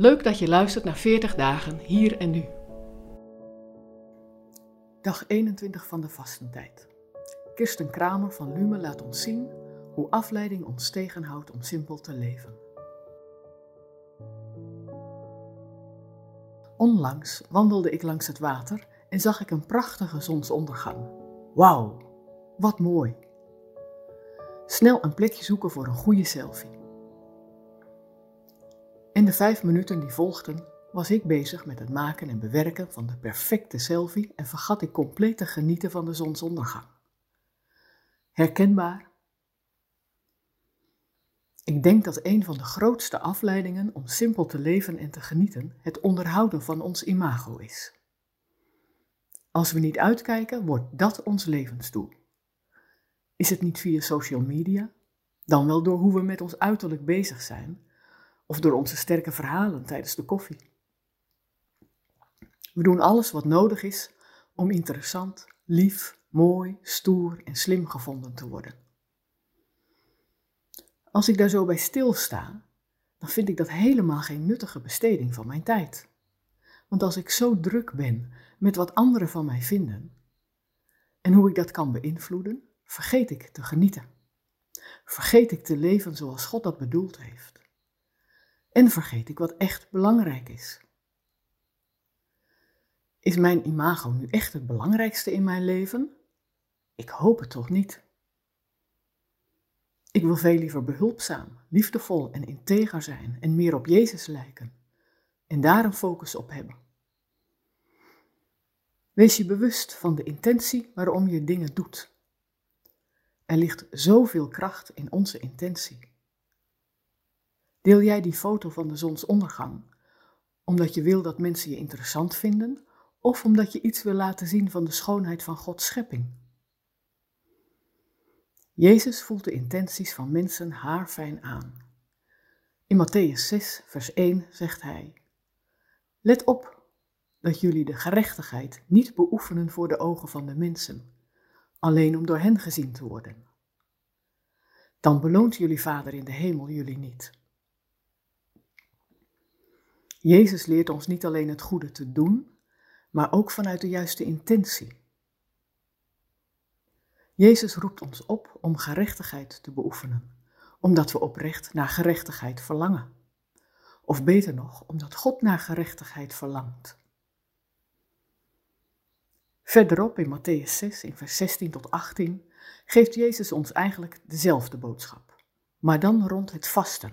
Leuk dat je luistert naar 40 dagen hier en nu. Dag 21 van de vastentijd. Kirsten Kramer van Lume laat ons zien hoe afleiding ons tegenhoudt om simpel te leven. Onlangs wandelde ik langs het water en zag ik een prachtige zonsondergang. Wauw, wat mooi! Snel een plekje zoeken voor een goede selfie. In de vijf minuten die volgden was ik bezig met het maken en bewerken van de perfecte selfie en vergat ik compleet te genieten van de zonsondergang. Herkenbaar? Ik denk dat een van de grootste afleidingen om simpel te leven en te genieten het onderhouden van ons imago is. Als we niet uitkijken, wordt dat ons levensdoel. Is het niet via social media? Dan wel door hoe we met ons uiterlijk bezig zijn of door onze sterke verhalen tijdens de koffie. We doen alles wat nodig is om interessant, lief, mooi, stoer en slim gevonden te worden. Als ik daar zo bij stilsta, dan vind ik dat helemaal geen nuttige besteding van mijn tijd. Want als ik zo druk ben met wat anderen van mij vinden en hoe ik dat kan beïnvloeden, vergeet ik te genieten. Vergeet ik te leven zoals God dat bedoeld heeft. En vergeet ik wat echt belangrijk is. Is mijn imago nu echt het belangrijkste in mijn leven? Ik hoop het toch niet. Ik wil veel liever behulpzaam, liefdevol en integer zijn en meer op Jezus lijken en daar een focus op hebben. Wees je bewust van de intentie waarom je dingen doet. Er ligt zoveel kracht in onze intentie. Deel jij die foto van de zonsondergang omdat je wil dat mensen je interessant vinden of omdat je iets wil laten zien van de schoonheid van Gods schepping? Jezus voelt de intenties van mensen haarfijn aan. In Matthäus 6, vers 1 zegt hij: Let op dat jullie de gerechtigheid niet beoefenen voor de ogen van de mensen, alleen om door hen gezien te worden. Dan beloont jullie Vader in de hemel jullie niet. Jezus leert ons niet alleen het goede te doen, maar ook vanuit de juiste intentie. Jezus roept ons op om gerechtigheid te beoefenen, omdat we oprecht naar gerechtigheid verlangen. Of beter nog, omdat God naar gerechtigheid verlangt. Verderop in Matthäus 6, in vers 16 tot 18, geeft Jezus ons eigenlijk dezelfde boodschap, maar dan rond het vasten.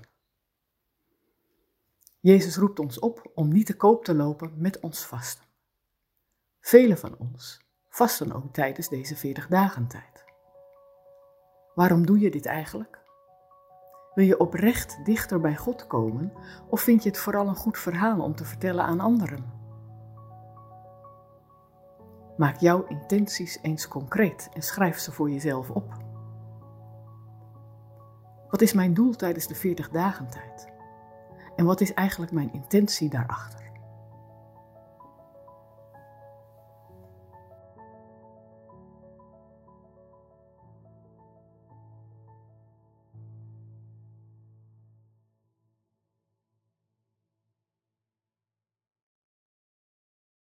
Jezus roept ons op om niet te koop te lopen met ons vasten. Velen van ons vasten ook tijdens deze 40 dagen tijd. Waarom doe je dit eigenlijk? Wil je oprecht dichter bij God komen of vind je het vooral een goed verhaal om te vertellen aan anderen? Maak jouw intenties eens concreet en schrijf ze voor jezelf op. Wat is mijn doel tijdens de 40 dagen tijd? En wat is eigenlijk mijn intentie daarachter?